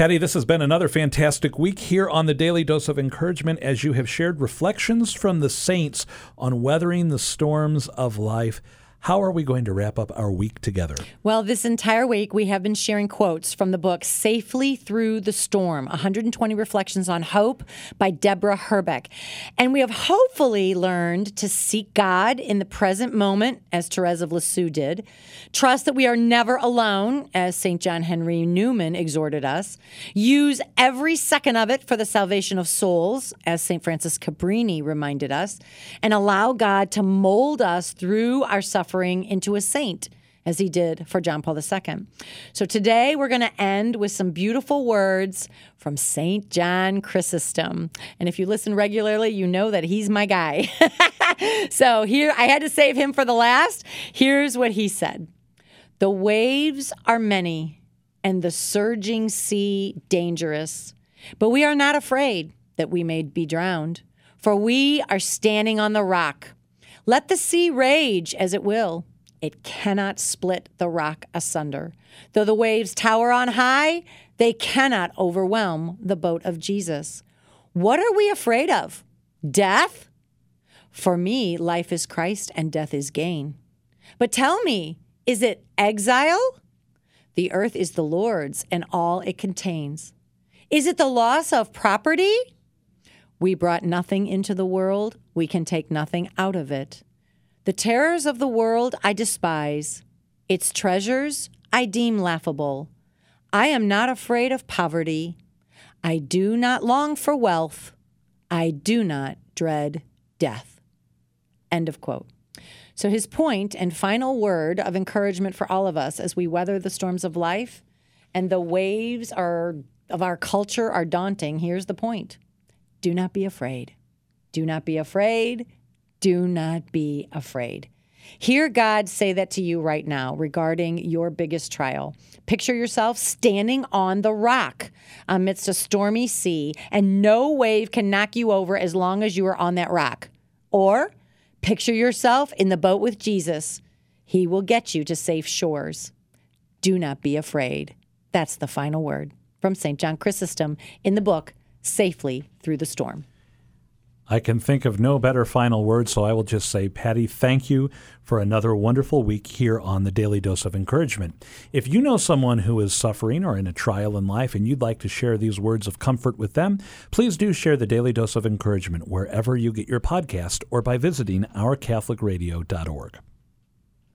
Patty, this has been another fantastic week here on the Daily Dose of Encouragement as you have shared reflections from the saints on weathering the storms of life. How are we going to wrap up our week together? Well, this entire week we have been sharing quotes from the book Safely Through the Storm 120 Reflections on Hope by Deborah Herbeck. And we have hopefully learned to seek God in the present moment, as Therese of Lisieux did, trust that we are never alone, as St. John Henry Newman exhorted us, use every second of it for the salvation of souls, as St. Frances Cabrini reminded us, and allow God to mold us through our suffering into a saint as he did for John Paul II. So today we're going to end with some beautiful words from St. John Chrysostom. And if you listen regularly, you know that he's my guy. so here, I had to save him for the last. Here's what he said The waves are many and the surging sea dangerous, but we are not afraid that we may be drowned, for we are standing on the rock let the sea rage as it will. It cannot split the rock asunder. Though the waves tower on high, they cannot overwhelm the boat of Jesus. What are we afraid of? Death? For me, life is Christ and death is gain. But tell me, is it exile? The earth is the Lord's and all it contains. Is it the loss of property? We brought nothing into the world, we can take nothing out of it. The terrors of the world I despise, its treasures I deem laughable. I am not afraid of poverty. I do not long for wealth. I do not dread death. End of quote. So, his point and final word of encouragement for all of us as we weather the storms of life and the waves are, of our culture are daunting. Here's the point do not be afraid. Do not be afraid. Do not be afraid. Hear God say that to you right now regarding your biggest trial. Picture yourself standing on the rock amidst a stormy sea, and no wave can knock you over as long as you are on that rock. Or picture yourself in the boat with Jesus. He will get you to safe shores. Do not be afraid. That's the final word from St. John Chrysostom in the book Safely Through the Storm. I can think of no better final words, so I will just say, Patty, thank you for another wonderful week here on the Daily Dose of Encouragement. If you know someone who is suffering or in a trial in life and you'd like to share these words of comfort with them, please do share the Daily Dose of Encouragement wherever you get your podcast or by visiting ourcatholicradio.org.